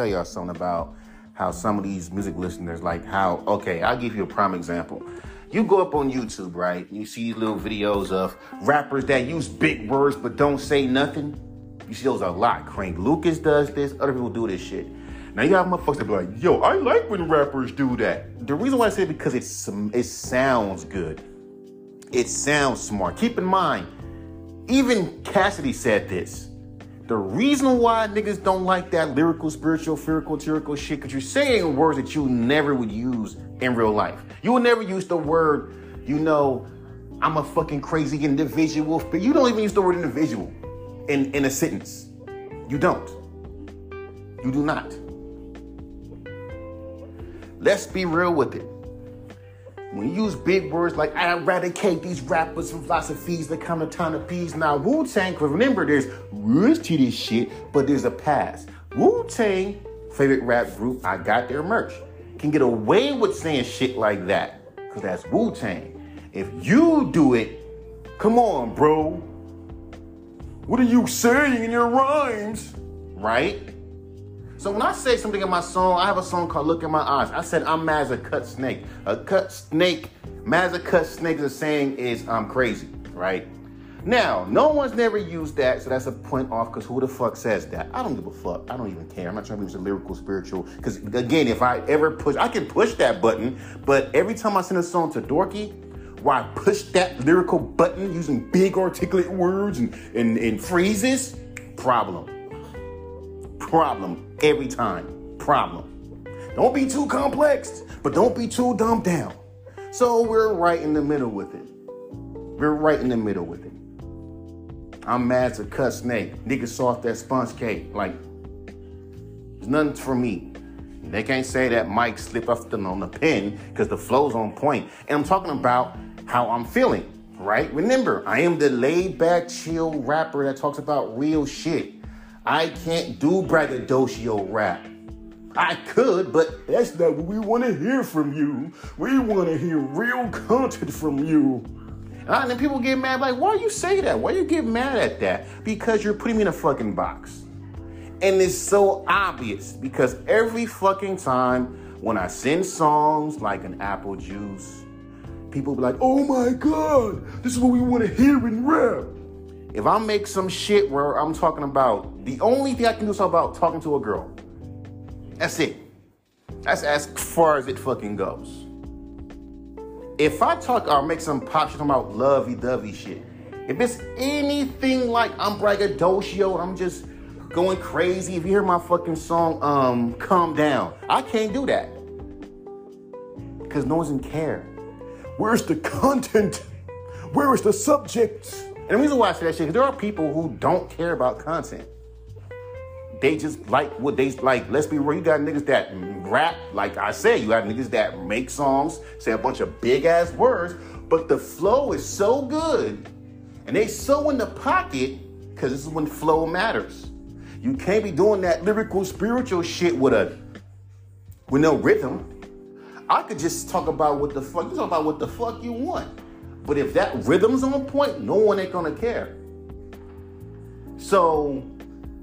tell y'all something about how some of these music listeners like how. Okay, I'll give you a prime example. You go up on YouTube, right? You see these little videos of rappers that use big words but don't say nothing. You see those a lot. Crank Lucas does this. Other people do this shit. Now you got motherfuckers that be like, "Yo, I like when rappers do that." The reason why I say it because it's it sounds good. It sounds smart. Keep in mind, even Cassidy said this. The reason why niggas don't like that lyrical, spiritual, lyrical, theoretical shit, because you're saying words that you never would use in real life. You would never use the word, you know, I'm a fucking crazy individual, but you don't even use the word individual in, in a sentence. You don't. You do not. Let's be real with it. When you use big words like I eradicate these rappers from philosophies that come to ton of peas. Now, Wu Tang, remember, there's roots to this shit, but there's a past. Wu Tang, favorite rap group, I got their merch, can get away with saying shit like that because that's Wu Tang. If you do it, come on, bro. What are you saying in your rhymes? Right? So when I say something in my song, I have a song called Look in My Eyes. I said I'm mad as a cut snake. A cut snake, mad as a cut snake is saying is I'm crazy, right? Now, no one's never used that, so that's a point off because who the fuck says that? I don't give a fuck. I don't even care. I'm not trying to be lyrical, spiritual. Because again, if I ever push, I can push that button, but every time I send a song to Dorky, why push that lyrical button using big articulate words and, and, and phrases, problem. Problem every time. Problem. Don't be too complex, but don't be too dumbed down. So we're right in the middle with it. We're right in the middle with it. I'm mad to cut snake. Niggas soft that sponge cake. Like, there's nothing for me. They can't say that Mike slipped off the, on the pen because the flow's on point. And I'm talking about how I'm feeling, right? Remember, I am the laid back, chill rapper that talks about real shit. I can't do braggadocio rap. I could, but that's not what we want to hear from you. We want to hear real content from you. Ah, and then people get mad, like, why you say that? Why you get mad at that? Because you're putting me in a fucking box. And it's so obvious because every fucking time when I send songs like an apple juice, people be like, oh my God, this is what we want to hear in rap. If I make some shit where I'm talking about the only thing I can do is talk about talking to a girl. That's it. That's as far as it fucking goes. If I talk or make some pop shit talking about lovey-dovey shit, if it's anything like I'm braggadocio, I'm just going crazy. If you hear my fucking song, um, calm down. I can't do that. Because no one's in care. Where's the content? Where is the subject? And the reason why I say that shit, because there are people who don't care about content. They just like what they like. Let's be real. You got niggas that rap, like I said, you got niggas that make songs, say a bunch of big ass words, but the flow is so good and they so in the pocket because this is when flow matters. You can't be doing that lyrical, spiritual shit with a with no rhythm. I could just talk about what the fuck you talk about what the fuck you want. But if that rhythm's on point, no one ain't gonna care. So,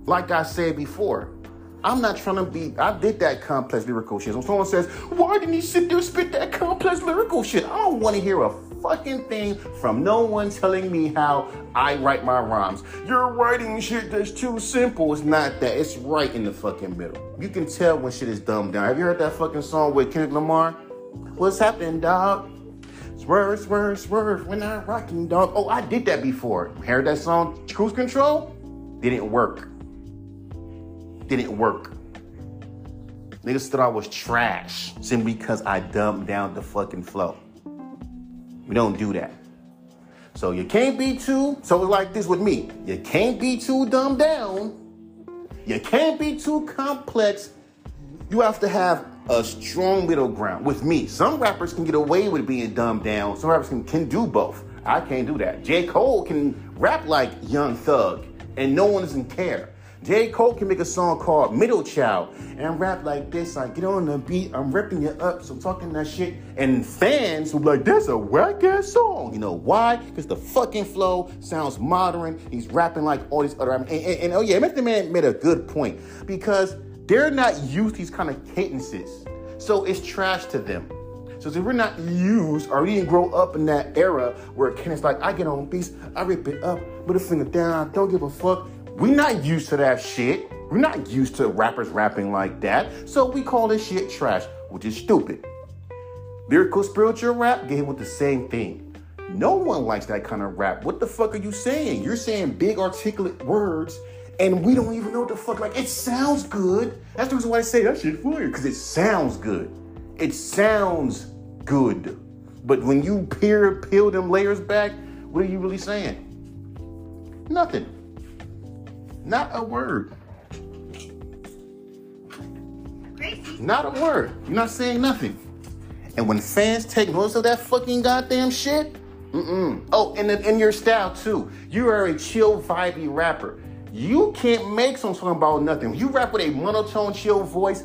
like I said before, I'm not trying to be. I did that complex lyrical shit. When someone says, "Why didn't he sit there and spit that complex lyrical shit?" I don't want to hear a fucking thing from no one telling me how I write my rhymes. You're writing shit that's too simple. It's not that. It's right in the fucking middle. You can tell when shit is dumbed down. Have you heard that fucking song with Kendrick Lamar? What's happening, dog? Swerve, swerve, swerve when I'm rocking, dog. Oh, I did that before. Heard that song, Cruise Control? Didn't work. Didn't work. Niggas thought I was trash simply because I dumbed down the fucking flow. We don't do that. So you can't be too, so it's like this with me. You can't be too dumbed down. You can't be too complex. You have to have a strong middle ground with me. Some rappers can get away with being dumbed down. Some rappers can, can do both. I can't do that. J. Cole can rap like Young Thug, and no one doesn't care. J. Cole can make a song called Middle Child and rap like this, like get on the beat, I'm ripping you up, so I'm talking that shit. And fans will be like, that's a whack ass song. You know why? Because the fucking flow sounds modern. He's rapping like all these other and, and, and oh yeah, Method Man made a good point. Because they're not used to these kind of cadences. So it's trash to them. So if we're not used or we didn't grow up in that era where Kenneth's like, I get on beats, I rip it up, put a finger down, don't give a fuck. We're not used to that shit. We're not used to rappers rapping like that. So we call this shit trash, which is stupid. Lyrical spiritual rap hit with the same thing. No one likes that kind of rap. What the fuck are you saying? You're saying big articulate words and we don't even know what the fuck. Like, it sounds good. That's the reason why I say that shit for you, because it sounds good. It sounds good. But when you peel, peel them layers back, what are you really saying? Nothing. Not a word. Not a word. You're not saying nothing. And when fans take notice of that fucking goddamn shit, mm-mm. Oh, and in your style too. You are a chill, vibey rapper. You can't make some song about nothing. You rap with a monotone, chill voice.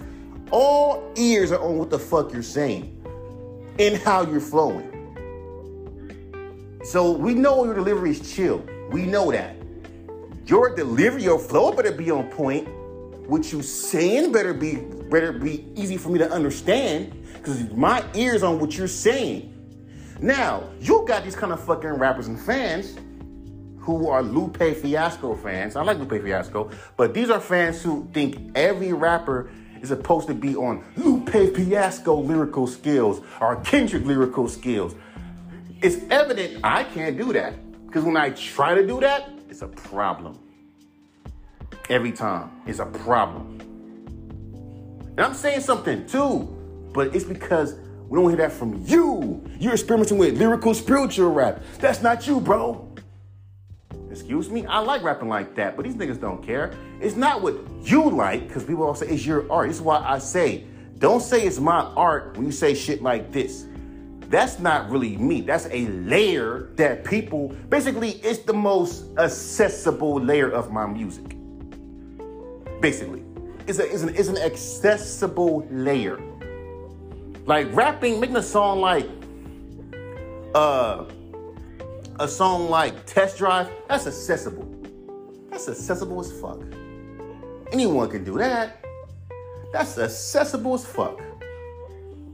All ears are on what the fuck you're saying and how you're flowing. So we know your delivery is chill. We know that. Your delivery, your flow better be on point. What you saying better be better be easy for me to understand because my ears on what you're saying. Now, you got these kind of fucking rappers and fans who are Lupe Fiasco fans. I like Lupe Fiasco, but these are fans who think every rapper is supposed to be on Lupe Fiasco lyrical skills or Kendrick lyrical skills. It's evident I can't do that because when I try to do that, it's a problem. Every time, it's a problem. And I'm saying something too, but it's because we don't hear that from you. You're experimenting with lyrical spiritual rap. That's not you, bro. Excuse me? I like rapping like that, but these niggas don't care. It's not what you like, because people all say it's your art. This is why I say, don't say it's my art when you say shit like this. That's not really me. That's a layer that people, basically, it's the most accessible layer of my music. Basically, it's, a, it's, an, it's an accessible layer. Like rapping, making a song like, uh, a song like Test Drive, that's accessible. That's accessible as fuck. Anyone can do that. That's accessible as fuck.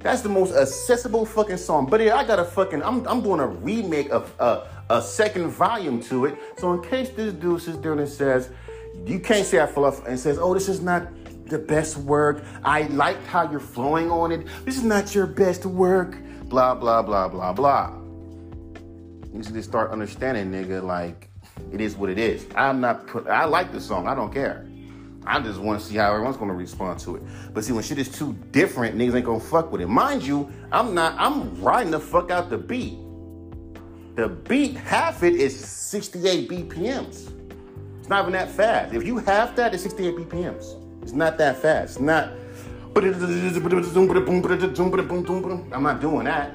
That's the most accessible fucking song. But yeah, I got a fucking, I'm, I'm doing a remake of uh, a second volume to it. So in case this dude sits there and says, you can't say I fluff and says, oh, this is not the best work. I liked how you're flowing on it. This is not your best work. Blah, blah, blah, blah, blah. You need to start understanding, nigga, like it is what it is. I'm not put I like the song, I don't care. I just want to see how everyone's gonna respond to it. But see, when shit is too different, niggas ain't gonna fuck with it. Mind you, I'm not, I'm riding the fuck out the beat. The beat, half it is 68 BPMs. It's not even that fast. If you half that, it's 68 BPMs. It's not that fast. Not But it's not. I'm not doing that.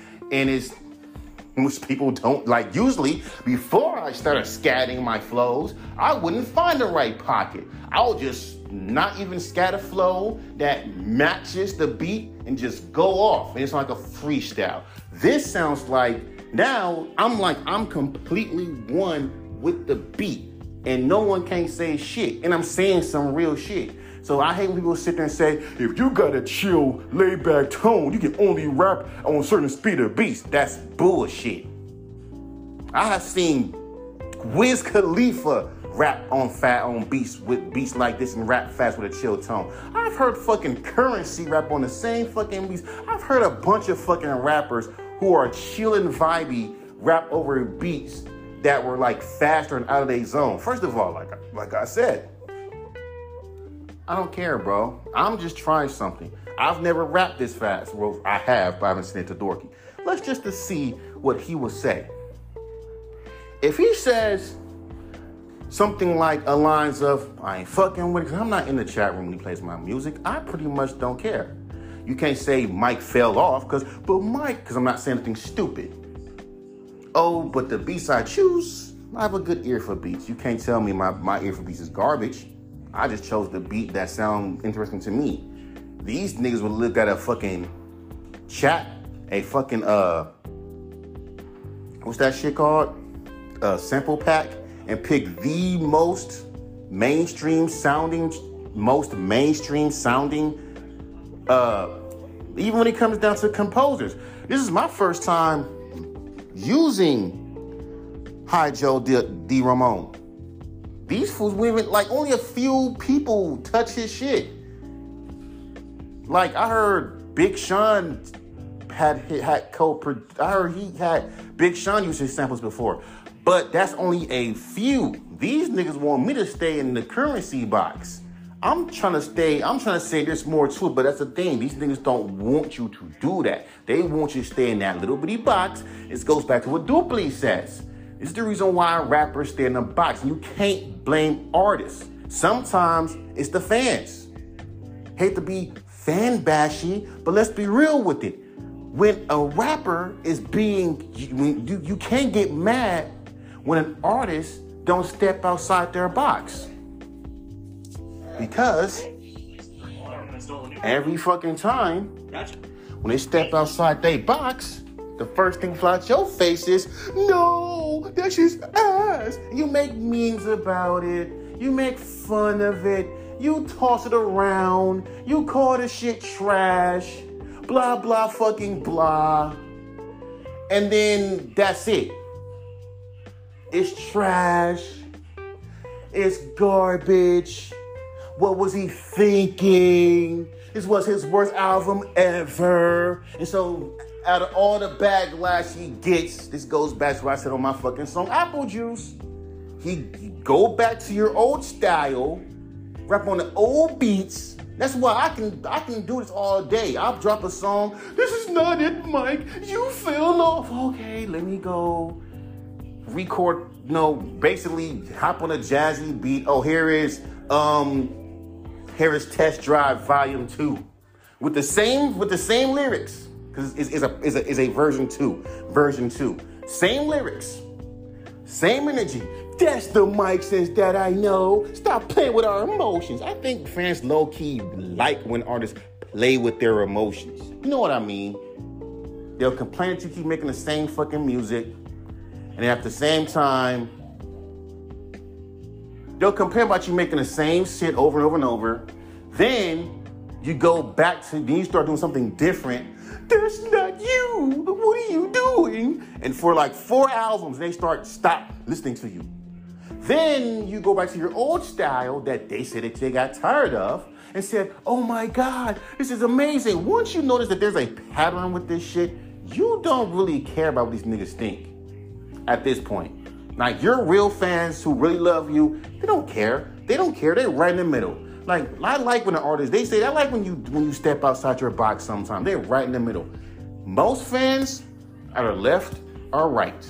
and it's most people don't like usually before I started scatting my flows, I wouldn't find the right pocket. I'll just not even scatter flow that matches the beat and just go off. And it's like a freestyle. This sounds like now I'm like I'm completely one with the beat. And no one can say shit. And I'm saying some real shit. So I hate when people sit there and say, if you got a chill, laid back tone, you can only rap on certain speed of beats. That's bullshit. I have seen Wiz Khalifa rap on fat on beats with beats like this and rap fast with a chill tone. I've heard fucking Curren$y rap on the same fucking beats. I've heard a bunch of fucking rappers who are chillin' vibey rap over beats that were like faster and out of their zone. First of all, like like I said, I don't care, bro. I'm just trying something. I've never rapped this fast. Well, I have, but I haven't sent it to Dorky. Let's just to see what he will say. If he says, something like a lines of I ain't fucking with it. I'm not in the chat room when he plays my music. I pretty much don't care. You can't say Mike fell off because, but Mike, because I'm not saying anything stupid. Oh, but the beats I choose, I have a good ear for beats. You can't tell me my, my ear for beats is garbage. I just chose the beat that sound interesting to me. These niggas would look at a fucking chat, a fucking uh, what's that shit called? A sample pack, and pick the most mainstream sounding, most mainstream sounding. Uh, even when it comes down to composers, this is my first time using Hi-Joe D, D. Ramone. These fools women like only a few people touch his shit. Like I heard Big Sean had had co I heard he had Big Sean used his samples before, but that's only a few. These niggas want me to stay in the Curren$y box. I'm trying to stay, I'm trying to say there's more to it, but that's the thing. These niggas don't want you to do that. They want you to stay in that little bitty box. It goes back to what Dupley says. This is the reason why rappers stay in a box. You can't blame artists. Sometimes it's the fans. Hate to be fan bashy, but let's be real with it. When a rapper is being, you, you can't get mad when an artist don't step outside their box. Because every fucking time when they step outside their box, the first thing flies your face is, no, that's just ass. You make memes about it. You make fun of it. You toss it around. You call the shit trash. Blah, blah, fucking blah. And then that's it. It's trash. It's garbage. What was he thinking? This was his worst album ever. And so, out of all the backlash he gets, this goes back to what I said on my fucking song, Apple Juice. He, go back to your old style, rap on the old beats. That's why I can I can do this all day. I'll drop a song. This is not it, Mike. You fell off. Okay, let me go. Record, know, basically hop on a jazzy beat. Oh, here is um Harris Test Drive Volume 2 with the same with the same lyrics because it's, it's, a, it's, a, it's a version 2 version 2 same lyrics same energy. That's the Mike says that I know. Stop playing with our emotions. I think fans low-key like when artists play with their emotions. You know what I mean? They'll complain that you keep making the same fucking music and at the same time They'll complain about you making the same shit over and over and over. Then you go back to, then you start doing something different. That's not you. What are you doing? And for like four albums, they start stop listening to you. Then you go back to your old style that they said that they got tired of and said, oh my God, this is amazing. Once you notice that there's a pattern with this shit, you don't really care about what these niggas think at this point. Like your real fans who really love you, they don't care. They don't care. They're right in the middle. Like I like when the artists they say I like when you when you step outside your box sometimes. They're right in the middle. Most fans are left or right.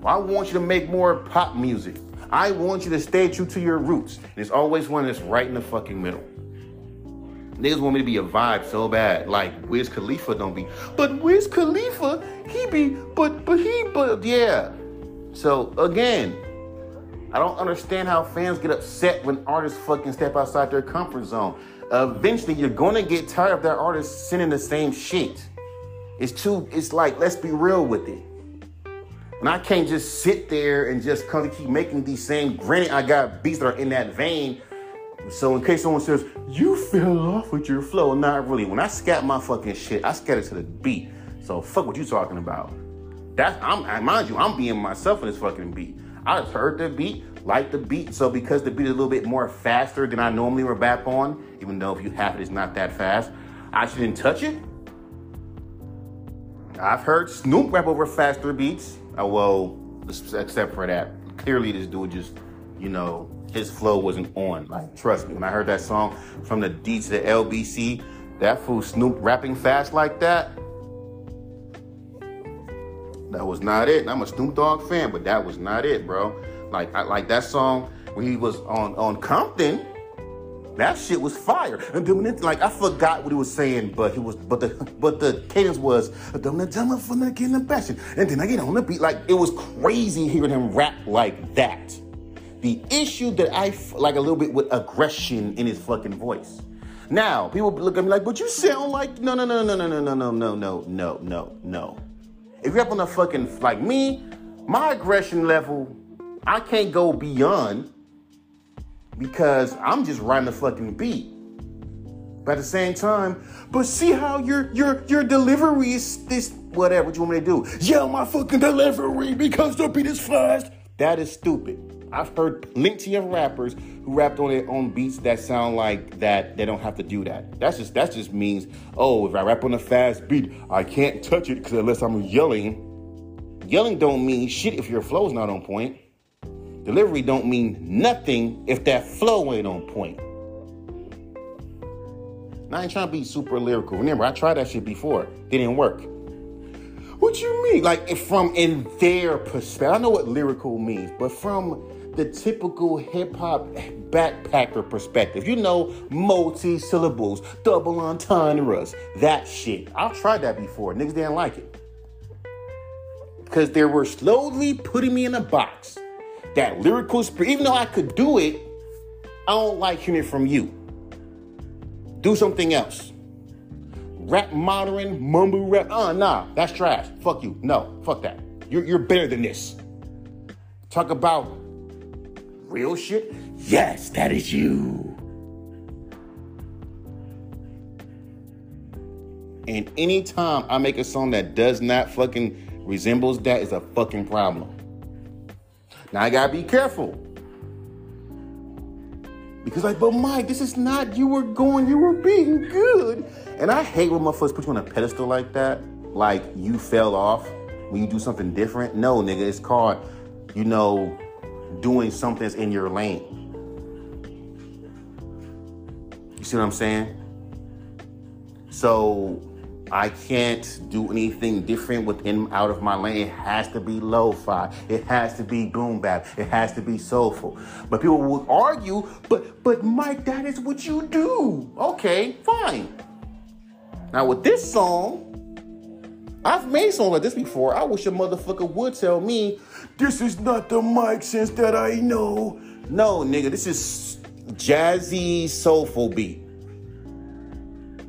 Well, I want you to make more pop music. I want you to stay true to your roots. And it's always one that's right in the fucking middle. Niggas want me to be a vibe so bad, like Wiz Khalifa don't be. But Wiz Khalifa, he be, but but he, but yeah. So again, I don't understand how fans get upset when artists fucking step outside their comfort zone. Eventually, you're gonna get tired of that artist sending the same shit. It's too. It's like let's be real with it. And I can't just sit there and just come keep making these same. Granted, I got beats that are in that vein. So in case someone says you fell off with your flow, not really. When I scat my fucking shit, I scat it to the beat. So fuck what you talking about. That's I'm mind you, I'm being myself in this fucking beat. I just heard the beat, like the beat. So because the beat is a little bit more faster than I normally rap on, even though if you have it, it's not that fast, I shouldn't touch it. I've heard Snoop rap over faster beats. Oh, well, except for that. Clearly, this dude just, you know, his flow wasn't on. Like, trust me, when I heard that song from the D to the LBC, that fool Snoop rapping fast like that, that was not it. I'm a Snoop Dogg fan, but that was not it, bro. Like I, like that song when he was on on Compton. That shit was fire. And then like I forgot what he was saying, but he was but the but the cadence was don't let them for not getting the passion. And then I get on the beat. Like it was crazy hearing him rap like that. The issue that I like a little bit with aggression in his fucking voice. Now, people look at me like, but you sound like no no no no no no no no no no no no no. If you're up on a fucking like me, my aggression level, I can't go beyond because I'm just riding the fucking beat. But at the same time, but see how your your your delivery is this whatever what you want me to do? Yell my fucking delivery because the beat is fast. That is stupid. I've heard plenty of rappers who rapped on their own beats that sound like that. They don't have to do that. That's just that just means oh, if I rap on a fast beat, I can't touch it because unless I'm yelling. Yelling don't mean shit if your flow's not on point. Delivery don't mean nothing if that flow ain't on point. Now, I ain't trying to be super lyrical. Remember, I tried that shit before. Didn't work. What you mean? Like from in their perspective, I know what lyrical means, but from the typical hip hop backpacker perspective, you know, multi syllables, double entendres, that shit. I've tried that before. Niggas didn't like it because they were slowly putting me in a box. That lyrical spirit, even though I could do it, I don't like hearing it from you. Do something else rap modern, mumble rap. Uh, nah, that's trash. Fuck you. No, fuck that. You're, you're better than this. Talk about real shit. Yes, that is you. And anytime I make a song that does not fucking resembles that is a fucking problem. Now I gotta be careful. Because like, but Mike, this is not, you were going, you were being good. And I hate when motherfuckers put you on a pedestal like that. Like you fell off when you do something different. No, nigga, it's called, you know, doing something that's in your lane. You see what I'm saying? So I can't do anything different within out of my lane. It has to be lo-fi. It has to be boom bap. It has to be soulful. But people will argue, but but Mike, that is what you do. Okay, fine. Now with this song, I've made songs like this before. I wish a motherfucker would tell me, this is not the Mike sense that I know. No, nigga, this is jazzy, soulful beat.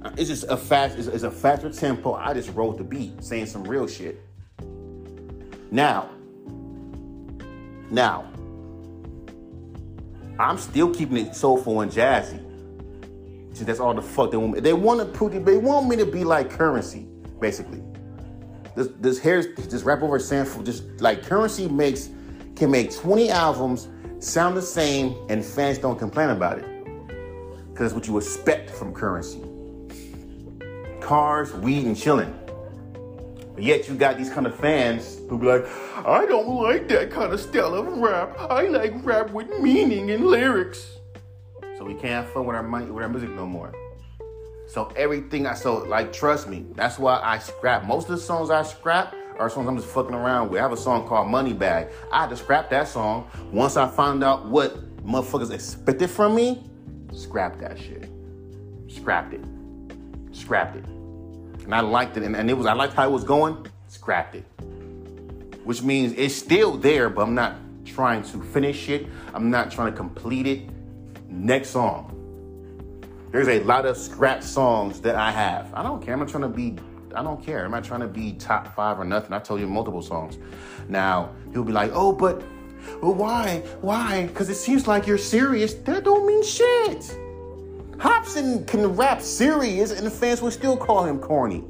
Uh, it's just a fast, it's, a faster tempo. I just wrote the beat, saying some real shit. Now, now, I'm still keeping it soulful and jazzy. See, that's all the fuck they want me. They want to put. They want me to be like Curren$y, basically. This this hair, this rap over sample, just like Curren$y makes can make 20 albums sound the same and fans don't complain about it. Because that's what you expect from Curren$y. Cars, weed, and chilling. But yet you got these kind of fans who be like, I don't like that kind of style of rap. I like rap with meaning and lyrics so we can't fun with our money with our music no more. So everything I so like trust me, that's why I scrap. Most of the songs I scrap are songs I'm just fucking around with. I have a song called Money Bag. I had to scrap that song once I found out what motherfuckers expected from me. Scrap that shit. Scrapped it. Scrapped it. And I liked it, and, and it was I liked how it was going. Scrapped it. Which means it's still there, but I'm not trying to finish it. I'm not trying to complete it. Next song. There's a lot of scratch songs that I have. I don't care. I'm not trying to be, I don't care. I'm not trying to be top five or nothing. I told you multiple songs. Now, you'll be like, oh, but, well, why? Why? Because it seems like you're serious. That don't mean shit. Hopsin can rap serious and the fans will still call him corny.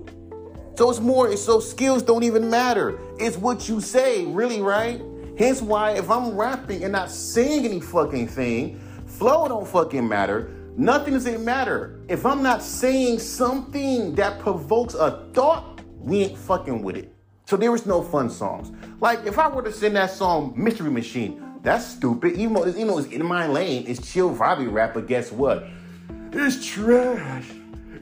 So it's more, so skills don't even matter. It's what you say, really, right? Hence why if I'm rapping and not saying any fucking thing, Flow don't fucking matter. Nothing doesn't matter. If I'm not saying something that provokes a thought, we ain't fucking with it. So there is no fun songs. Like if I were to sing that song Mystery Machine, that's stupid. Even though, it's in my lane, it's chill vibey rap, but guess what? It's trash.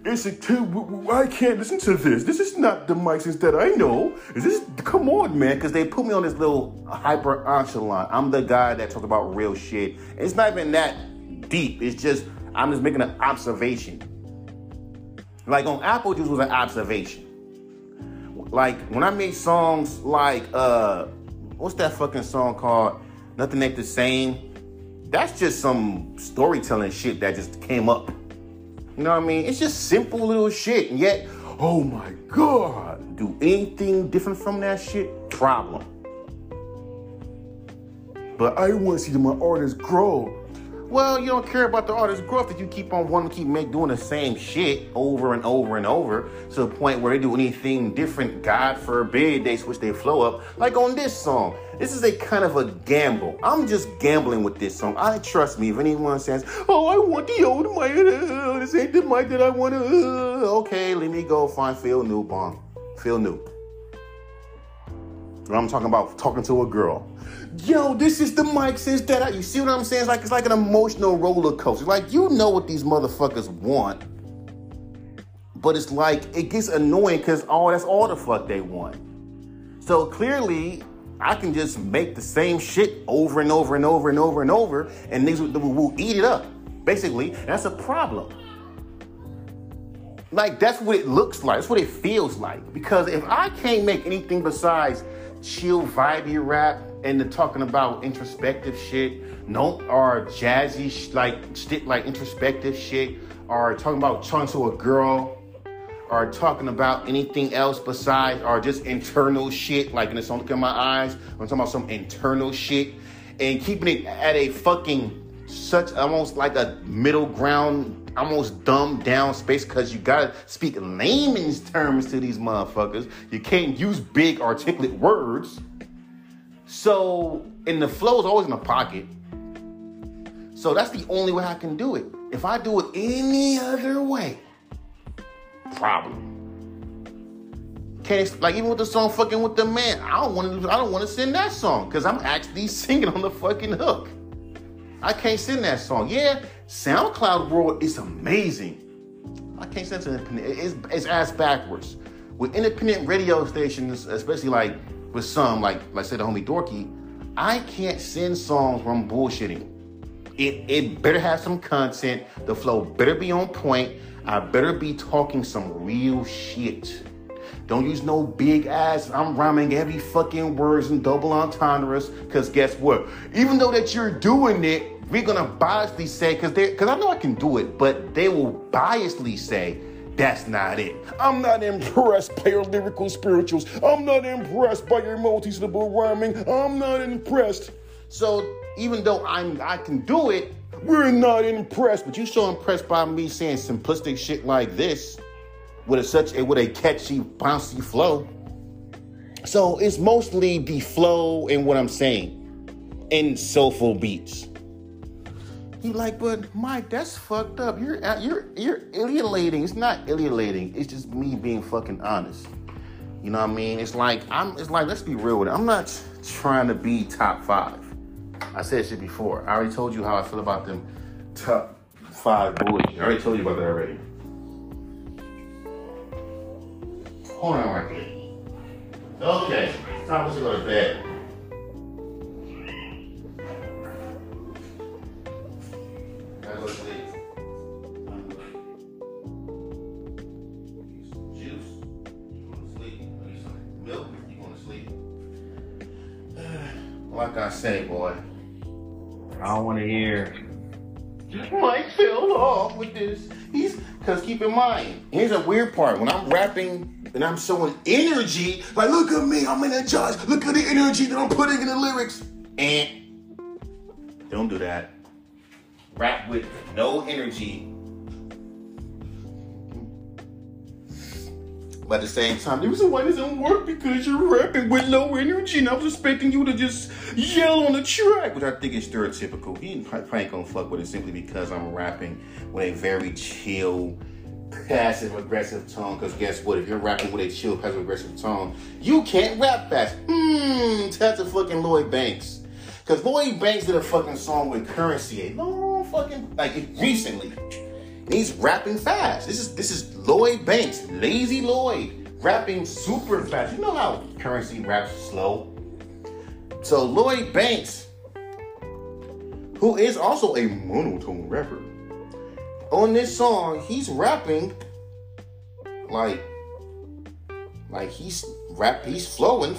it's a two. I can't listen to this. This is not the Sense that I know. Is this? Come on, man, because they put me on this little hyper echelon. I'm the guy that talks about real shit. It's not even that deep. It's just I'm just making an observation. Like on Apple Juice was an observation. Like when I made songs like uh what's that fucking song called? Nothing ain't the same. That's just some storytelling shit that just came up. You know what I mean? It's just simple little shit. And yet, oh my God, do anything different from that shit? Problem. But I want to see my artists grow. Well, you don't care about the artist's growth if you keep on wanting to keep make doing the same shit over and over and over to the point where they do anything different. God forbid they switch their flow up. Like on this song, this is a kind of a gamble. I'm just gambling with this song. I trust me. If anyone says, "Oh, I want the old mic," uh, this ain't the mic that I want to. Uh, okay, let me go find Phil Newbon. Phil New. I'm talking about talking to a girl yo, this is the mic since that you see what I'm saying? It's like it's like an emotional roller coaster. Like you know what these motherfuckers want, but it's like it gets annoying because oh, that's all the fuck they want. So clearly, I can just make the same shit over and over and over and over and over, and niggas will, will eat it up. Basically, that's a problem. Like that's what it looks like. That's what it feels like. Because if I can't make anything besides chill, vibey rap and they're talking about introspective shit, no, or jazzy sh- like stick like introspective shit, or talking about talking to a girl, or talking about anything else besides, or just internal shit, like in the song Look in My Eyes, I'm talking about some internal shit, and keeping it at a fucking such almost like a middle ground, almost dumbed down space because you gotta speak layman's terms to these motherfuckers. You can't use big articulate words. So, and the flow is always in the pocket. So that's the only way I can do it. If I do it any other way, problem. Can't like even with the song "Fucking with the Man." I don't want to. I don't want to sing that song because I'm actually singing on the fucking hook. I can't sing that song. Yeah, SoundCloud world is amazing. I can't it independent. It's, it's ass backwards. With independent radio stations, especially like with some, like like say the homie Dorky, I can't send songs where I'm bullshitting. It it better have some content. The flow better be on point. I better be talking some real shit. Don't use no big ass. I'm rhyming every fucking words and double entendres. Cause guess what? Even though that you're doing it, we're gonna biasly say because they because I know I can do it, but they will biasly say that's not it. I'm not impressed by your lyrical spirituals. I'm not impressed by your multi-syllable rhyming. I'm not impressed. So even though I'm I can do it, we're not impressed. But you so impressed by me saying simplistic shit like this with a such a with a catchy, bouncy flow. So it's mostly the flow and what I'm saying in soulful beats. He like, but Mike, that's fucked up. You're uh, you're you're alienating. It's not alienating. It's just me being fucking honest. You know what I mean? It's like I'm. It's like let's be real with it. I'm not trying to be top five. I said shit before. I already told you how I feel about them top five boys. I already told you about that already. Hold on right there. Okay, time to go to bed. Like I say, boy, I don't want to hear Mike fell off with this. He's because keep in mind, here's a weird part. When I'm rapping and I'm showing energy, like look at me, I'm energized. Look at the energy that I'm putting in the lyrics. And don't do that. Rap with no energy But at the same time, the reason why it doesn't work because you're rapping with low energy, and I was expecting you to just yell on the track, which I think is stereotypical. He probably ain't gonna fuck with it simply because I'm rapping with a very chill, passive aggressive tone. Because guess what? If you're rapping with a chill, passive aggressive tone, you can't rap fast. Hmm, that's a fucking Lloyd Banks. Because Lloyd Banks did a fucking song with Curren$y, fucking, like recently. He's rapping fast. This is this is Lloyd Banks, Lazy Lloyd, rapping super fast. You know how Curren$y raps slow. So Lloyd Banks, who is also a monotone rapper, on this song, he's rapping like like he's rap he's flowing.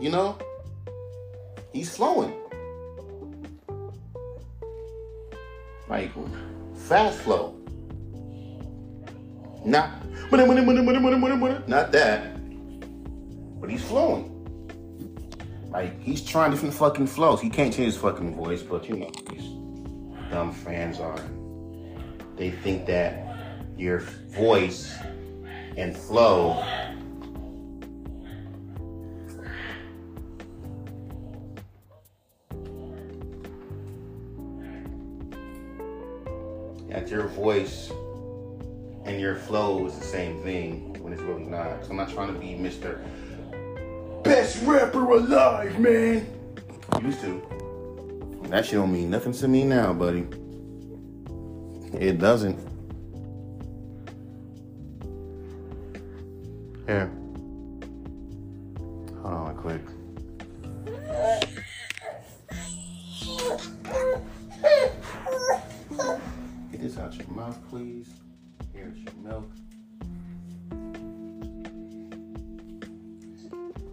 You know? He's flowing. Like fast flow. Not not that. But he's flowing. Like he's trying different fucking flows. He can't change his fucking voice, but you know, these dumb fans are. They think that your voice and flow that your voice and your flow is the same thing when it's really not. I'm not trying to be Mr. Best rapper alive, man. Used to. That shit don't mean nothing to me now, buddy. It doesn't. Here. Please. Here's your milk.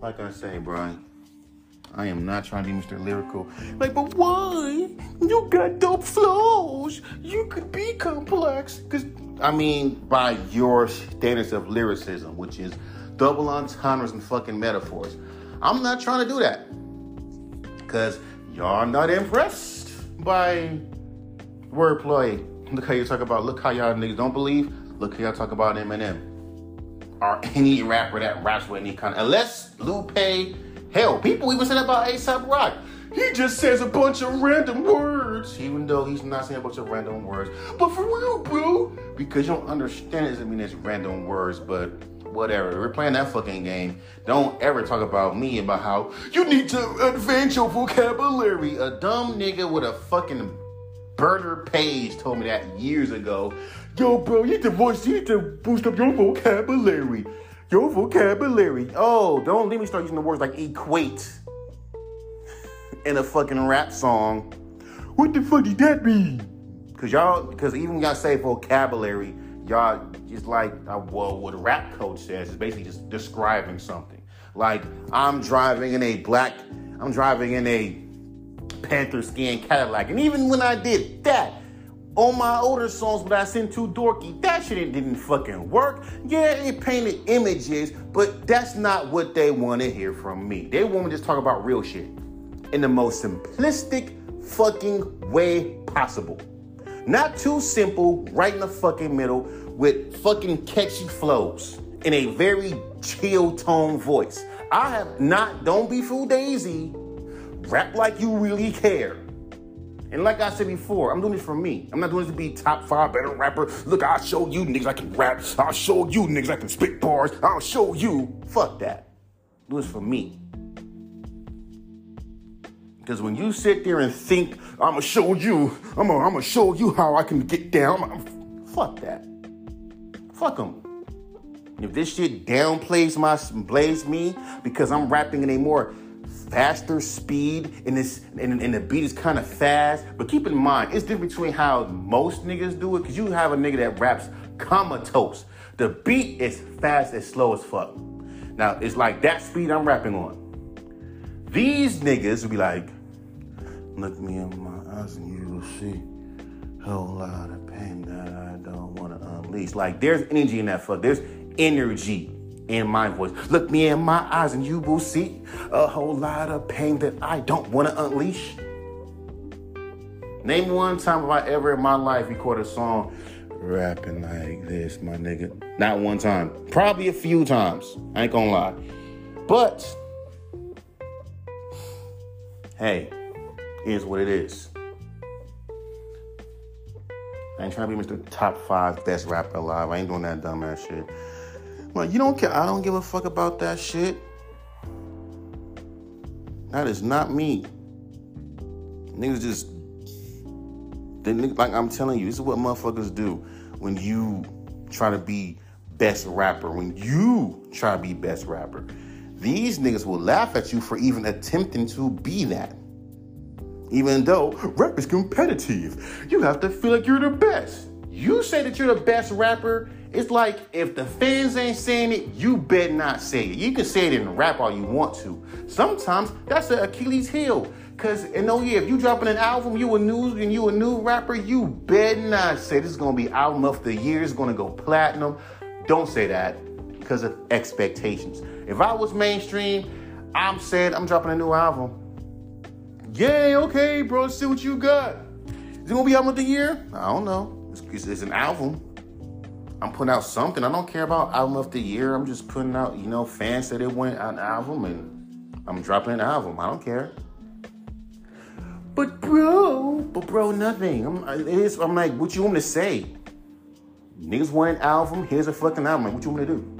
Like I say, Brian, I am not trying to be Mr. Lyrical. Like, but why? You got dope flows. You could be complex. Cause I mean, by your standards of lyricism, which is double entendres and fucking metaphors. I'm not trying to do that. Cause y'all not impressed by wordplay. Look how you talk about, look how y'all niggas don't believe. Look how y'all talk about Eminem. Or any rapper that raps with any kind of, unless Lupe, hell, people even said about ASAP Rock. He just says a bunch of random words, even though he's not saying a bunch of random words. But for real, bro, because you don't understand it doesn't mean it's random words, but whatever. We're playing that fucking game. Don't ever talk about me about how you need to advance your vocabulary. A dumb nigga with a fucking burner page told me that years ago. Yo, bro, you need to voice, you need to boost up your vocabulary. Your vocabulary. Oh, don't let me start using the words like equate in a fucking rap song. What the fuck did that mean? Cause y'all, cause even when y'all say vocabulary, y'all just like, uh, well, what a rap coach says is basically just describing something. Like, I'm driving in a black, I'm driving in a panther skin Cadillac. And even when I did that, on my older songs, but I sent too dorky, that shit didn't fucking work. Yeah, it painted images, but that's not what they want to hear from me. They want me to just talk about real shit in the most simplistic fucking way possible. Not too simple, right in the fucking middle, with fucking catchy flows in a very chill tone voice. I have not, don't be fool daisy, rap like you really care. And like I said before, I'm doing this for me. I'm not doing this to be top five better rapper. Look, I'll show you niggas I can rap. I'll show you niggas I can spit bars. I'll show you. Fuck that. Do this for me. Because when you sit there and think, I'm gonna show you, I'm I'm gonna show you how I can get down, I'm, fuck that. Fuck them. If this shit downplays my, blaze me because I'm rapping in a more faster speed and this and, and the beat is kind of fast. But keep in mind, it's different between how most niggas do it, because you have a nigga that raps comatose. The beat is fast as slow as fuck. Now it's like that speed I'm rapping on. These niggas will be like, look me in my eyes and you will see a whole lot of pain that I don't want to unleash. Like there's energy in that fuck. There's energy in my voice. Look me in my eyes and you will see a whole lot of pain that I don't want to unleash. Name one time have I ever in my life recorded a song rapping like this, my nigga. Not one time. Probably a few times. I ain't gonna lie. But hey, here's what it is. I ain't trying to be Mr. Top 5 best rapper alive. I ain't doing that dumbass shit. Well, you don't care. I don't give a fuck about that shit. That is not me. Niggas just they, like I'm telling you, this is what motherfuckers do when you try to be best rapper. When you try to be best rapper, these niggas will laugh at you for even attempting to be that. Even though rap is competitive, you have to feel like you're the best. You say that you're the best rapper. It's like if the fans ain't saying it, you better not say it. You can say it in rap all you want to. Sometimes that's an Achilles heel. Cause and oh yeah, if you dropping an album, you a new and you a new rapper, you better not say this is gonna be album of the year, it's gonna go platinum. Don't say that because of expectations. If I was mainstream, I'm saying I'm dropping a new album. Yay, okay, bro, see what you got. Is it gonna be album of the year? I don't know. It's, it's, it's an album. I'm putting out something. I don't care about album of the year. I'm just putting out, you know, fans said it went an album and I'm dropping an album. I don't care. But bro, but bro, nothing. I'm, I'm like, what you want to say? Niggas want an album. Here's a fucking album. Like, what you want to do?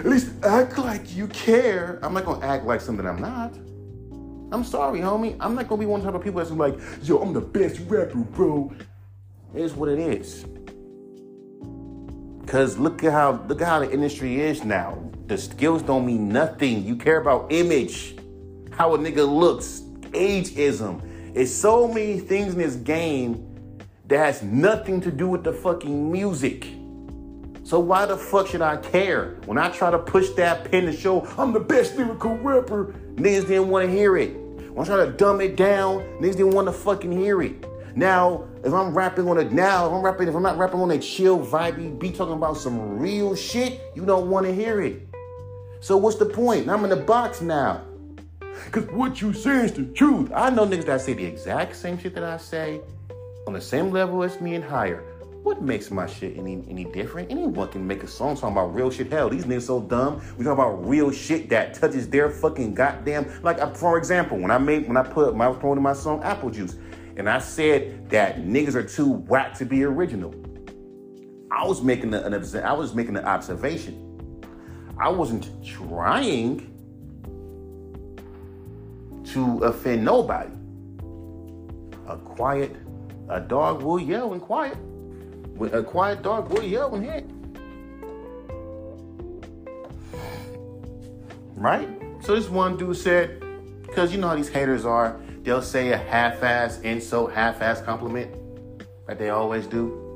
At least act like you care. I'm not gonna act like something I'm not. I'm sorry, homie. I'm not gonna be one type of people that's like, yo, I'm the best rapper, bro. It is what it is. Cause look at how look at how the industry is now. The skills don't mean nothing. You care about image, how a nigga looks, ageism. It's so many things in this game that has nothing to do with the fucking music. So why the fuck should I care? When I try to push that pen to show I'm the best lyrical rapper, niggas didn't want to hear it. When I try to dumb it down, niggas didn't want to fucking hear it. Now, if I'm rapping on a now, if I'm rapping, if I'm not rapping on a chill, vibey beat, talking about some real shit, you don't want to hear it. So what's the point? I'm in the box now. Cause what you say is the truth. I know niggas that say the exact same shit that I say on the same level as me and higher. What makes my shit any any different? Anyone can make a song talking about real shit. Hell, these niggas so dumb. We talk about real shit that touches their fucking goddamn. Like uh, for example, when I made when I put my promoting my song Apple Juice, and I said that niggas are too whack to be original. I was making an I was making an observation. I wasn't trying to offend nobody. A quiet, a dog will yell when quiet. A quiet dog will yell when hit. Right? So this one dude said, because you know how these haters are, they'll say a half-ass insult, half-ass compliment, like they always do.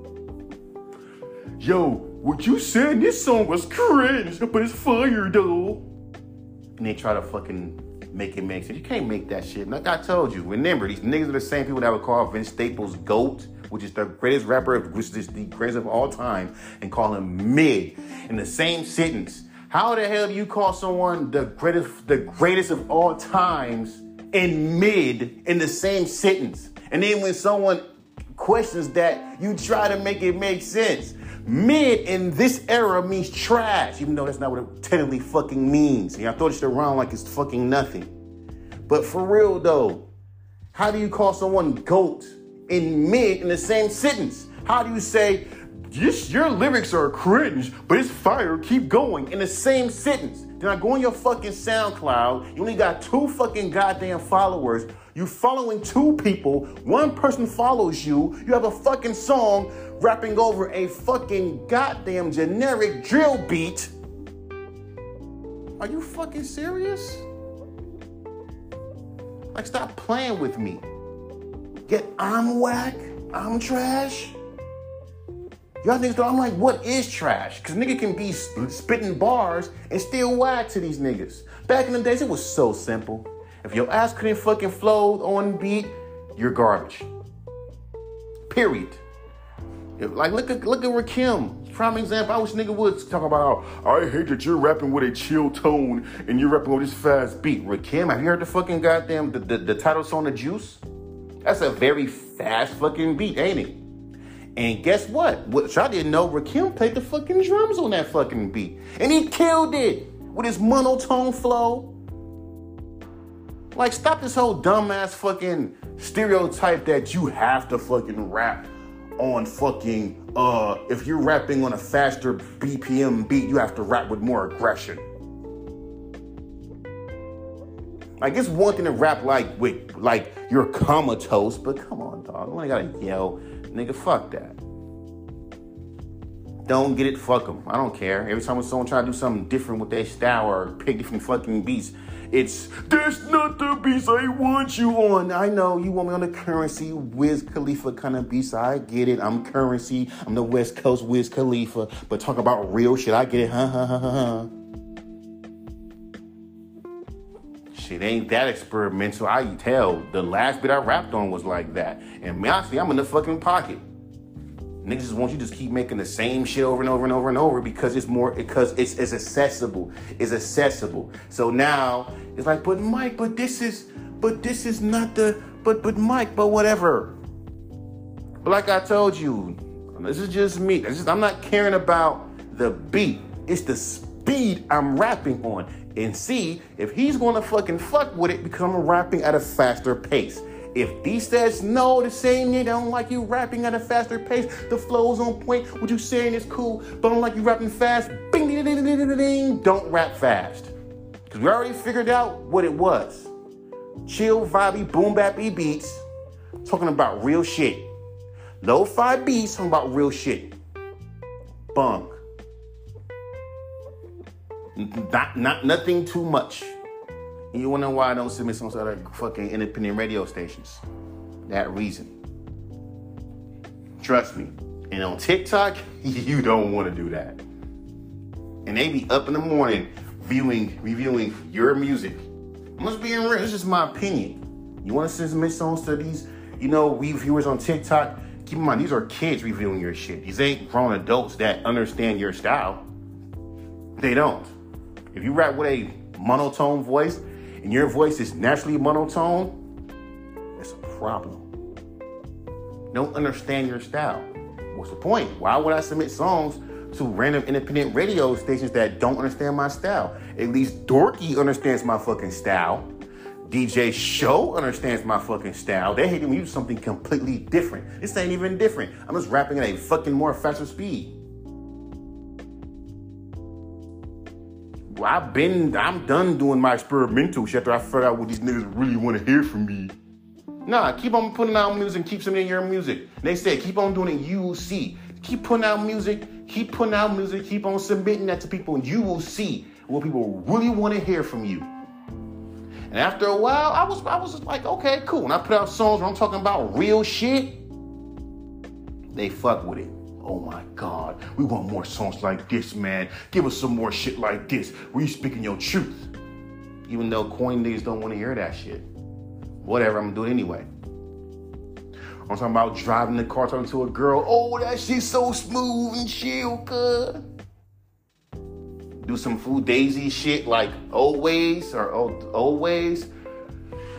Yo, what you said this song was cringe, but it's fire though. And they try to fucking make it make sense. You can't make that shit. Like I told you, remember, these niggas are the same people that would call Vince Staples GOAT, which is the greatest rapper, which is the greatest of all time, and call him mid in the same sentence. How the hell do you call someone the greatest, the greatest of all times in mid in the same sentence? And then when someone questions that, you try to make it make sense. Mid in this era means trash, even though that's not what it technically fucking means. And I throw shit around like it's fucking nothing. But for real though, how do you call someone goat in mid in the same sentence? How do you say, your lyrics are cringe, but it's fire, keep going in the same sentence? Then I go on your fucking SoundCloud, you only got two fucking goddamn followers. You following two people, one person follows you, you have a fucking song rapping over a fucking goddamn generic drill beat. Are you fucking serious? Like, stop playing with me. Get I'm whack, I'm trash. Y'all niggas, I'm like, what is trash? Cause nigga can be spitting bars and still whack to these niggas. Back in the days, it was so simple. If your ass couldn't fucking flow on beat, you're garbage. Period. Like look at look at Rakim. Prime example. I wish nigga would talk about I hate that you're rapping with a chill tone and you're rapping with this fast beat. Rakim, have you heard the fucking goddamn the, the, the title song of Juice? That's a very fast fucking beat, ain't it? And guess what? Which I didn't know, Rakim played the fucking drums on that fucking beat. And he killed it with his monotone flow. Like, stop this whole dumbass fucking stereotype that you have to fucking rap on fucking uh if you're rapping on a faster BPM beat, you have to rap with more aggression. Like it's one thing to rap like with like you're comatose, but come on, dog. Only gotta yell, nigga. Fuck that. Don't get it, fuck them. I don't care. Every time someone try to do something different with their style or pick different fucking beats, it's that's not the beats I want you on. I know you want me on the Curren$y Wiz Khalifa kind of beats. I get it. I'm Curren$y. I'm the West Coast Wiz Khalifa. But talk about real shit. I get it. Huh, huh, huh, huh, huh. Shit ain't that experimental. I tell. The last bit I rapped on was like that. And honestly, I'm in the fucking pocket. Niggas just want you to just keep making the same shit over and over and over and over because it's more because it's, it's accessible. It's accessible. So now it's like, but Mike, but this is but this is not the but but Mike, but whatever. But like I told you, this is just me. I'm not caring about the beat. It's the speed I'm rapping on. And see if he's gonna fucking fuck with it become rapping at a faster pace. If D says no, the same nigga don't like you rapping at a faster pace, the flow's on point, what you saying is cool, but I don't like you rapping fast, bing, ding, ding, ding, ding, ding, don't rap fast. Because we already figured out what it was. Chill, vibey, boom bappy beats, talking about real shit. Lo-fi beats, talking about real shit. Bunk. Not, not nothing too much. You wonder why I don't submit some sort of fucking independent radio stations. That reason. Trust me. And on TikTok, you don't want to do that. And they be up in the morning viewing, reviewing your music. I'm just being real. This is my opinion. You want to submit songs to these, you know, we viewers on TikTok? Keep in mind, these are kids reviewing your shit. These ain't grown adults that understand your style. They don't. If you rap with a monotone voice, and your voice is naturally monotone, it's a problem. Don't understand your style. What's the point? Why would I submit songs to random independent radio stations that don't understand my style? At least Dorky understands my fucking style. DJ Show understands my fucking style. They hate me use something completely different. This ain't even different. I'm just rapping at a fucking more faster speed. I've been, I'm done doing my experimental shit after I figured out what these niggas really want to hear from me. Nah, keep on putting out music keep submitting your music. They said keep on doing it, you will see. Keep putting out music, keep putting out music, keep on submitting that to people, and you will see what people really want to hear from you. And after a while, I was I was just like, okay, cool. And I put out songs where I'm talking about real shit. They fuck with it. Oh my God, we want more songs like this, man. Give us some more shit like this where you speaking your truth. Even though coin niggas don't want to hear that shit. Whatever, I'm gonna do it anyway. I'm talking about driving the car talking to a girl. Oh, that shit's so smooth and chill, cuz. Do some food daisy shit like always or always.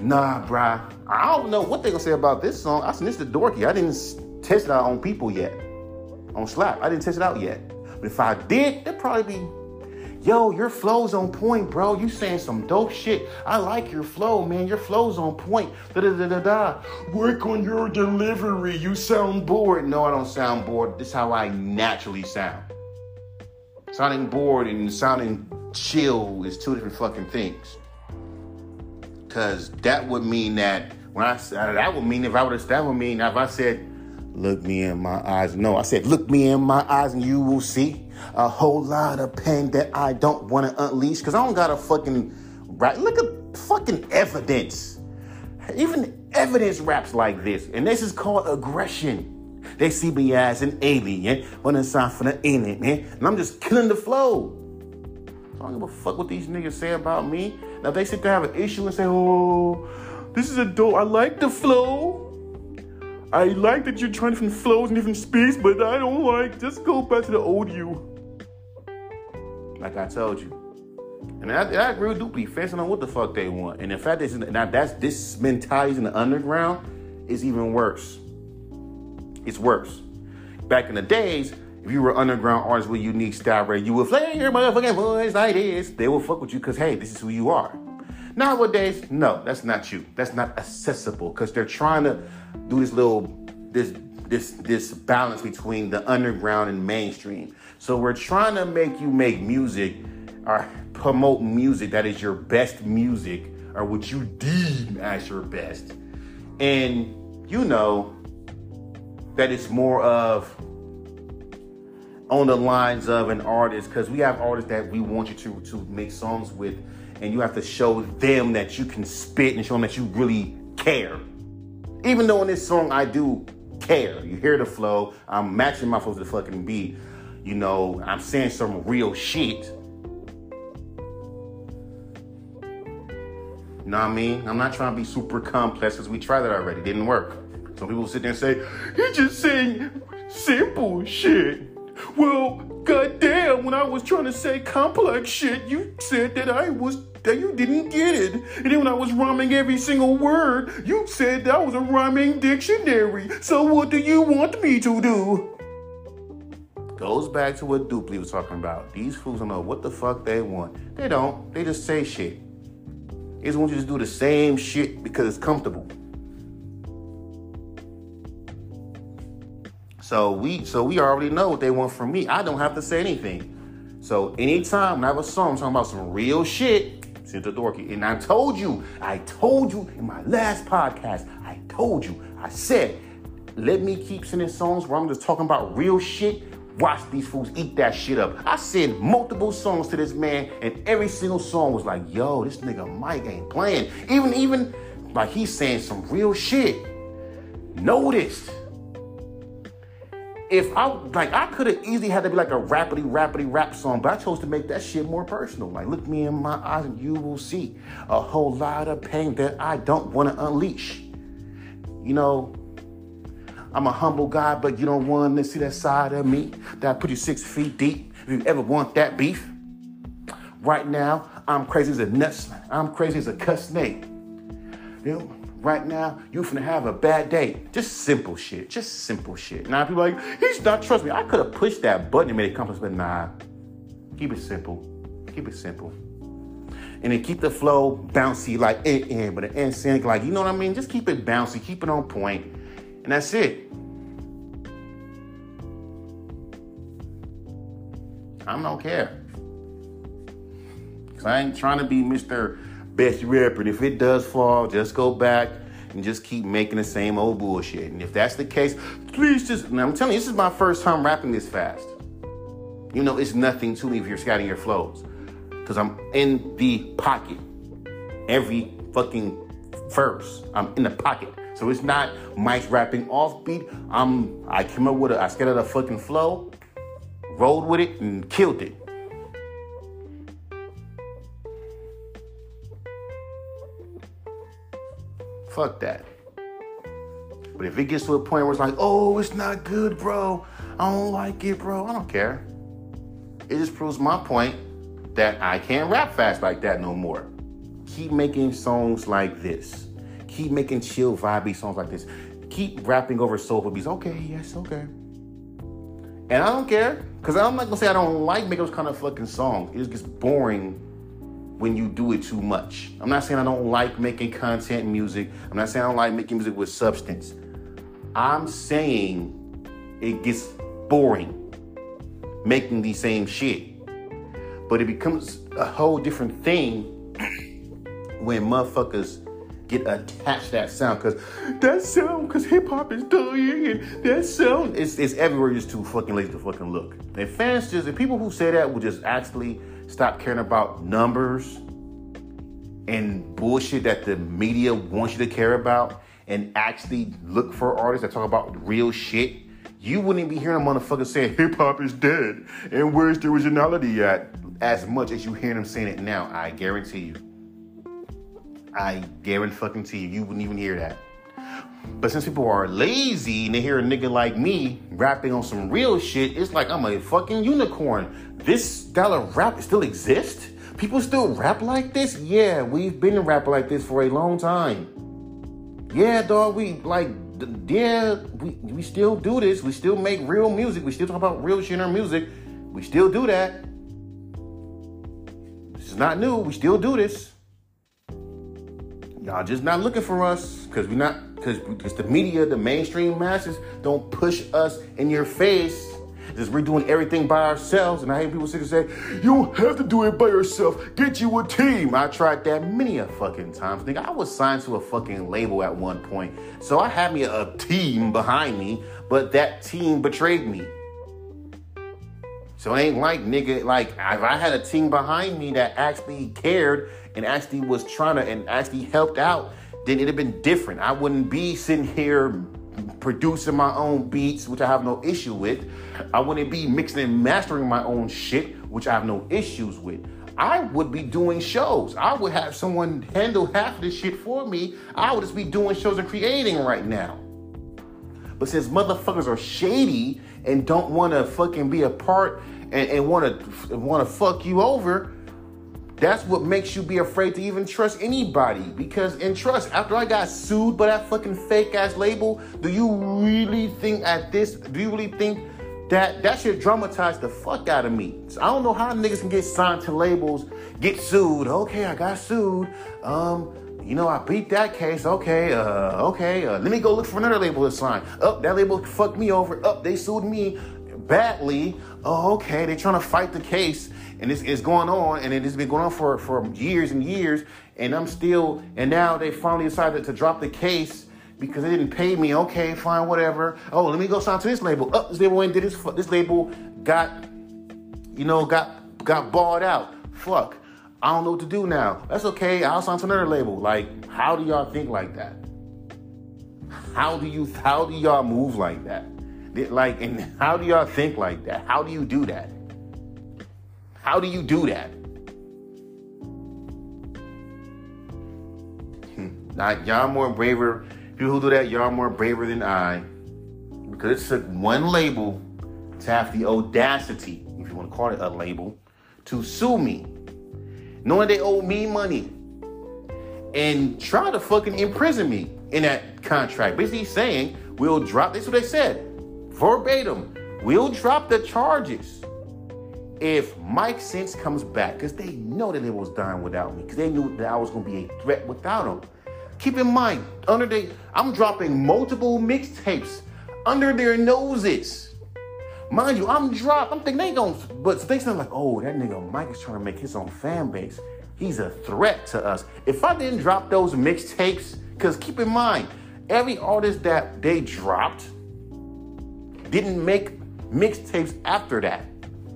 Nah, bruh. I don't know what they gonna say about this song. I said this the dorky. I didn't test it out on people yet on Slap. I didn't test it out yet. But if I did, it'd probably be, yo, your flow's on point, bro. You saying some dope shit. I like your flow, man. Your flow's on point. Da da da da da. Work on your delivery. You sound bored. No, I don't sound bored. This is how I naturally sound. Sounding bored and sounding chill is two different fucking things. Cause that would mean that when I that would mean if I would have that would mean if I said Look me in my eyes. No, I said, look me in my eyes and you will see a whole lot of pain that I don't want to unleash because I don't got a fucking right. Look at fucking Evidence. Even Evidence raps like this. And this is called aggression. They see me as an alien when it's time for the alien, man. And I'm just killing the flow. I don't give a fuck what these niggas say about me. Now, if they sit there have an issue and say, oh, this is a dope, I like the flow. I like that you're trying different flows and different speeds, but I don't like. Just go back to the old you. Like I told you. And I, I agree with Doopy, fencing on what the fuck they want. And in fact, now that's this mentality in the underground is even worse. It's worse. Back in the days, if you were underground artist with unique style, you would flare your motherfucking voice like this. They will fuck with you because hey, this is who you are. Nowadays, no, that's not you. That's not accessible because they're trying to do this little this this this balance between the underground and mainstream. So we're trying to make you make music or promote music that is your best music or what you deem as your best. And you know that it's more of on the lines of an artist because we have artists that we want you to to make songs with and you have to show them that you can spit and show them that you really care even though in this song i do care you hear the flow i'm matching my flow to the fucking beat you know i'm saying some real shit You know what I mean? I'm not trying to be super complex because we tried that already. Didn't work. Some people sit there and say, he just saying simple shit. Well, goddamn, when I was trying to say complex shit, you said that I was that you didn't get it. And then when I was rhyming every single word, you said that was a rhyming dictionary. So what do you want me to do? Goes back to what Dupley was talking about. These fools don't know what the fuck they want. They don't. They just say shit. They just want you to do the same shit because it's comfortable. So we so we already know what they want from me. I don't have to say anything. So anytime when I have a song talking about some real shit, send to Dorky. And I told you, I told you in my last podcast, I told you, I said, let me keep sending songs where I'm just talking about real shit Watch these fools eat that shit up. I sent multiple songs to this man, and every single song was like, yo, this nigga Mike ain't playing. Even, even like he's saying some real shit. Noticed. If I like I could have easily had to be like a rapidy, rapidy rap song, but I chose to make that shit more personal. Like, look me in my eyes and you will see a whole lot of pain that I don't want to unleash. You know, I'm a humble guy, but you don't want to see that side of me that I put you six feet deep. If you ever want that beef, right now I'm crazy as a nuts. I'm crazy as a cuss snake. You know, right now you finna have a bad day. Just simple shit. Just simple shit. Now people like he's not trust me. I could have pushed that button and made it complex, but nah. Keep it simple. Keep it simple. And then keep the flow bouncy like eh, eh, but an sync like you know what I mean. Just keep it bouncy. Keep it on point and that's it. I don't care. Cause I ain't trying to be Mr. Best Rapper. And if it does fall, just go back and just keep making the same old bullshit. And if that's the case, please just, I'm telling you, this is my first time rapping this fast. You know, it's nothing to me if you're scouting your flows. Because I'm in the pocket every fucking verse. I'm in the pocket. So it's not Mike's rapping offbeat. I'm I came up with a I scattered a fucking flow, rolled with it, and killed it. Fuck that. But if it gets to a point where it's like, oh, it's not good, bro. I don't like it, bro. I don't care. It just proves my point that I can't rap fast like that no more. Keep making songs like this. Keep making chill, vibey songs like this. Keep rapping over soulful beats. Okay, yes, okay. And I don't care, because I'm not gonna say I don't like making those kind of fucking songs. It just gets boring when you do it too much. I'm not saying I don't like making content music. I'm not saying I don't like making music with substance. I'm saying it gets boring making the same shit. But it becomes a whole different thing when motherfuckers get attached to that sound because that sound because hip hop is dying and that sound is it's everywhere just too fucking lazy to fucking look. And fans just and people who say that will just actually stop caring about numbers and bullshit that the media wants you to care about and actually look for artists that talk about real shit. You wouldn't be hearing a motherfucker saying hip hop is dead and where's the originality at as much as you hear them saying it now. I guarantee you. I guarantee you, you wouldn't even hear that. But since people are lazy and they hear a nigga like me rapping on some real shit, it's like I'm a fucking unicorn. This style of rap still exists? People still rap like this? Yeah, we've been rapping like this for a long time. Yeah, dog, we like, yeah, we, we still do this. We still make real music. We still talk about real shit in our music. We still do that. This is not new. We still do this. Y'all just not looking for us because we're not because because the media, the mainstream masses don't push us in your face Just we're doing everything by ourselves. And I hear people sit and say, you have to do it by yourself. Get you a team. I tried that many a fucking times. Nigga, I was signed to a fucking label at one point. So I had me a team behind me, but that team betrayed me. So it ain't like nigga, like if I had a team behind me that actually cared and actually was trying to and actually helped out, then it'd have been different. I wouldn't be sitting here producing my own beats, which I have no issue with. I wouldn't be mixing and mastering my own shit, which I have no issues with. I would be doing shows. I would have someone handle half of this shit for me. I would just be doing shows and creating right now. But since motherfuckers are shady and don't want to fucking be a part and, and want to want to fuck you over, that's what makes you be afraid to even trust anybody. Because in trust, after I got sued by that fucking fake ass label, do you really think at this? Do you really think that that should dramatize the fuck out of me? So I don't know how niggas can get signed to labels, get sued. Okay, I got sued. Um, you know, I beat that case. Okay, uh, okay. Uh, let me go look for another label to sign. Up, oh, that label fucked me over. Up, oh, they sued me badly. Oh, okay. They're trying to fight the case, and it's, is going on, and it's been going on for for years and years. And I'm still, and now they finally decided to drop the case because they didn't pay me. Okay, fine, whatever. Oh, let me go sign to this label. Up, oh, this label went did this. This label got, you know, got got bought out. Fuck. I don't know what to do now. That's okay. I'll sign to another label. Like, how do y'all think like that? How do you how do y'all move like that? Like, and how do y'all think like that? How do you do that? How do you do that? Hmm. Now, y'all more braver. People who do that, y'all more braver than I. Because it took one label to have the audacity, if you want to call it a label, to sue me knowing they owe me money and try to fucking imprison me in that contract. Basically saying, we'll drop, this what they said, verbatim, we'll drop the charges if Mike Sense comes back, because they know that it was dying without me, because they knew that I was going to be a threat without him. Keep in mind, under they, I'm dropping multiple mixtapes under their noses. Mind you, I'm dropped. I'm thinking they don't, but they sound like, oh, that nigga Mike is trying to make his own fan base. He's a threat to us. If I didn't drop those mixtapes, because keep in mind, every artist that they dropped didn't make mixtapes after that.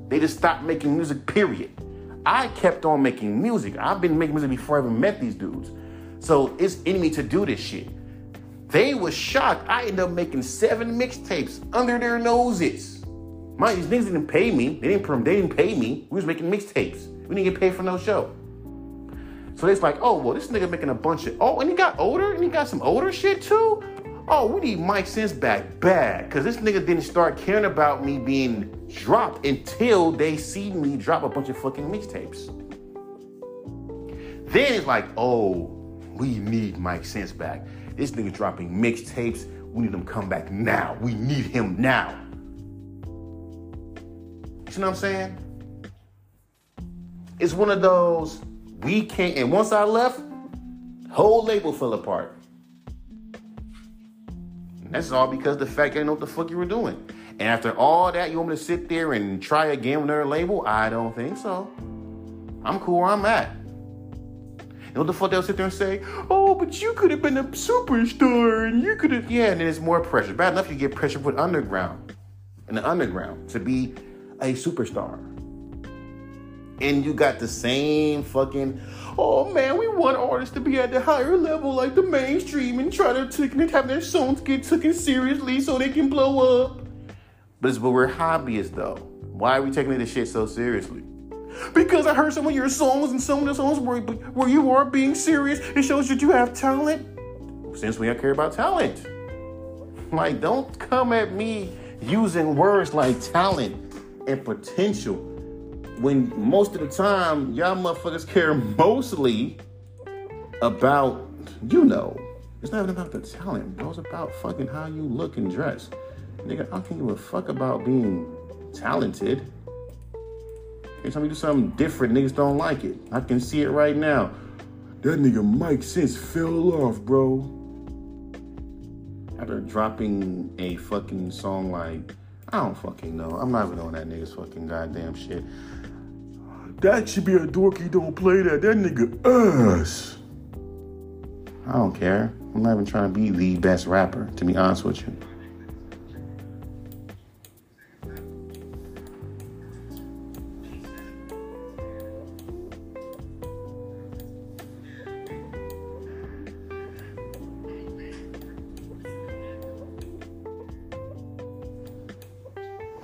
They just stopped making music, period. I kept on making music. I've been making music before I even met these dudes. So it's in me to do this shit. They was shocked. I ended up making seven mixtapes under their noses. My these niggas didn't pay me. They didn't. They didn't pay me. We was making mixtapes. We didn't get paid for no show. So it's like, oh well, this nigga making a bunch of. Oh, and he got older, and he got some older shit too. Oh, we need Mike Sense back bad, cause this nigga didn't start caring about me being dropped until they see me drop a bunch of fucking mixtapes. Then it's like, oh, we need Mike Sense back. This nigga dropping mixtapes. We need him come back now. We need him now. You know what I'm saying? It's one of those we can't. And once I left, whole label fell apart. That's all because the fact I know what the fuck you were doing. And after all that, you want me to sit there and try again with another label? I don't think so. I'm cool where I'm at. You know what the fuck they'll sit there and say? Oh, but you could have been a superstar and you could have. Yeah, and then it's more pressure. Bad enough you get pressure put underground, in the underground, to be a superstar. And you got the same fucking, oh man, we want artists to be at the higher level, like the mainstream, and try to take, have their songs get taken seriously so they can blow up. But, but we're hobbyists though. Why are we taking this shit so seriously? Because I heard some of your songs and some of the songs where, where you are being serious. It shows that you have talent. Since we don't care about talent. Like, don't come at me using words like talent and potential when most of the time y'all motherfuckers care mostly about, you know, it's not even about the talent, bro. It's about fucking how you look and dress. Nigga, I don't give a fuck about being talented. Every time you do something different, niggas don't like it. I can see it right now. That nigga Mike Sense fell off, bro. After dropping a fucking song like I don't fucking know. I'm not even on that nigga's fucking goddamn shit. That should be a dorky. Don't play that. That nigga ass. I don't care. I'm not even trying to be the best rapper, to be honest with you.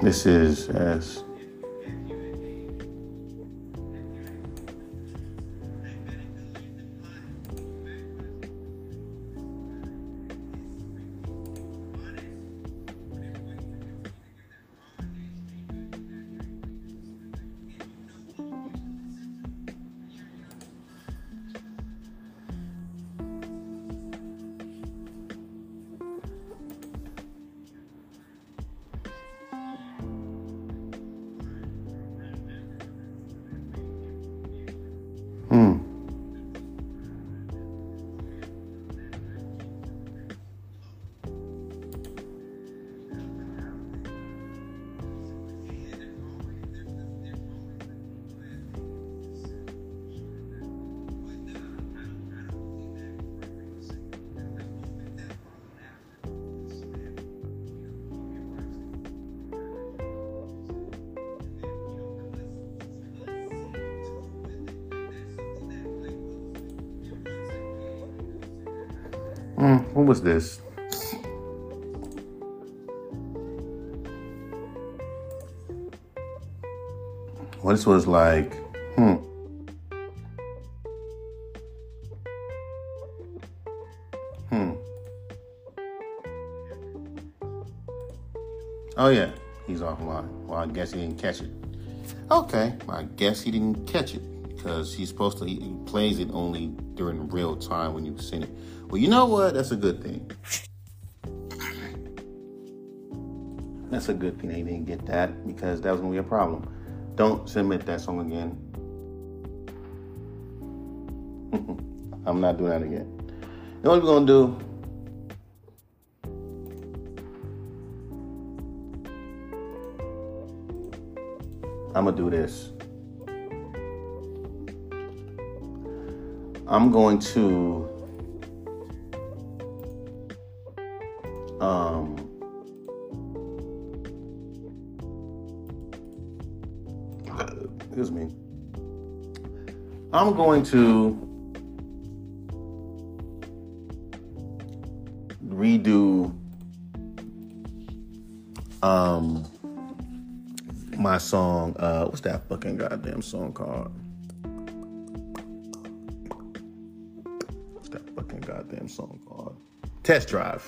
This is as what was this? Well, this was like, hmm. Hmm. Oh, yeah, he's offline. Well, I guess he didn't catch it. Okay, I guess he didn't catch it because he's supposed to, he plays it only during real time when you send it. You know what? That's a good thing. That's a good thing they didn't get that because that was gonna be a problem. Don't submit that song again. I'm not doing that again. You know what we're gonna do? I'm gonna do this. I'm going to I'm going to redo um my song uh what's that fucking goddamn song called? What's that fucking goddamn song called? Test Drive.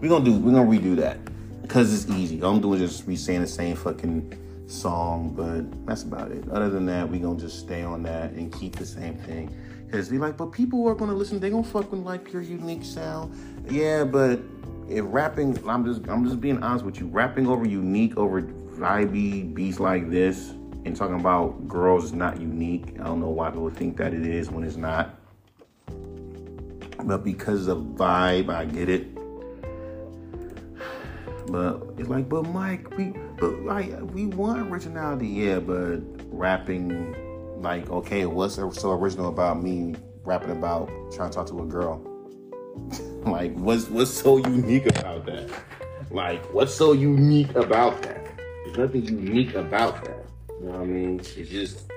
We're gonna do we're gonna redo that because it's easy. All I'm doing is just re-saying the same fucking song, but that's about it. Other than that, we gonna just stay on that and keep the same thing. Cause we like, but people are gonna listen. They gonna fucking like your unique sound. Yeah, but if rapping, I'm just I'm just being honest with you. Rapping over unique over vibey beats like this and talking about girls is not unique. I don't know why people think that it is when it's not. But because of vibe, I get it. But it's like, but Mike, we but like we want originality, yeah, but rapping like, okay, what's so original about me rapping about trying to talk to a girl? like, what's what's so unique about that? Like, what's so unique about that? There's nothing unique about that. You know what I mean? It's just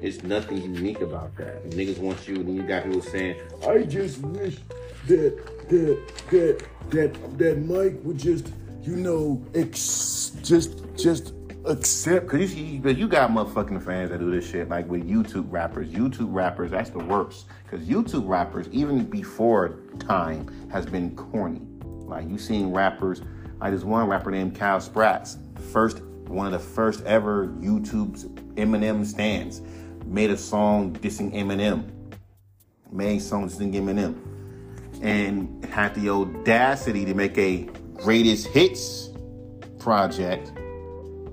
it's nothing unique about that. Niggas want you, and you got people saying, "I just wish that that that that that Mike would just, you know, ex- just just accept." Cause you, but you got motherfucking fans that do this shit, like with YouTube rappers. YouTube rappers, that's the worst. Cause YouTube rappers, even before time, has been corny. Like you seen rappers, like this one rapper named Kyle Sprats, first one of the first ever YouTube's Eminem stands, made a song dissing Eminem, made songs dissing Eminem, and had the audacity to make a greatest hits project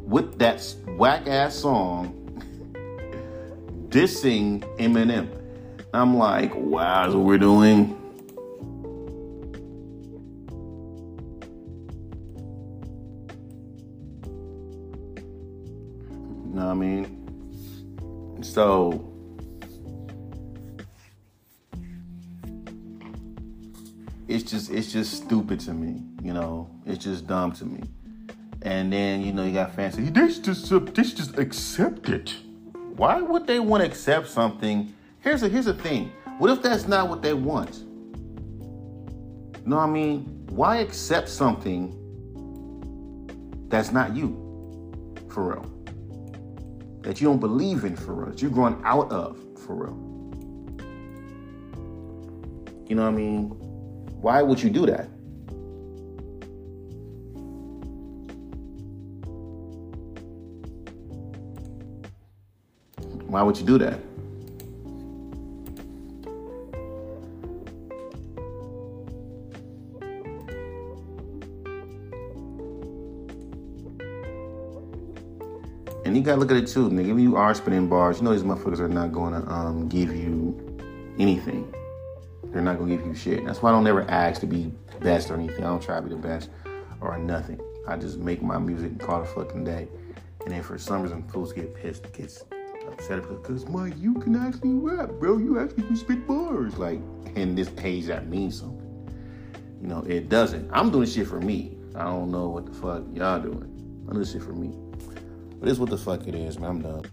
with that whack ass song dissing Eminem. I'm like, wow, that's what we're doing. You know what I mean? So just it's just stupid to me, you know. It's just dumb to me. And then you know you got fans say they just they just accept it. Why would they want to accept something? Here's a here's a thing. What if that's not what they want? You know what I mean? Why accept something that's not you, for real? That you don't believe in for real, you're growing out of for real. You know what I mean? Why would you do that? Why would you do that? And you gotta look at it too, nigga. If you are spinning bars, you know these motherfuckers are not gonna um, give you anything. They're not gonna give you shit. That's why I don't ever ask to be best or anything. I don't try to be the best or nothing. I just make my music and call it a fucking day. And then for some reason, fools get pissed, gets upset because Mike, you can actually rap, bro. You actually can spit bars. Like in this page, that means something. You know, it doesn't. I'm doing shit for me. I don't know what the fuck y'all doing. I'm doing shit for me. But it's what the fuck it is, man. I'm done.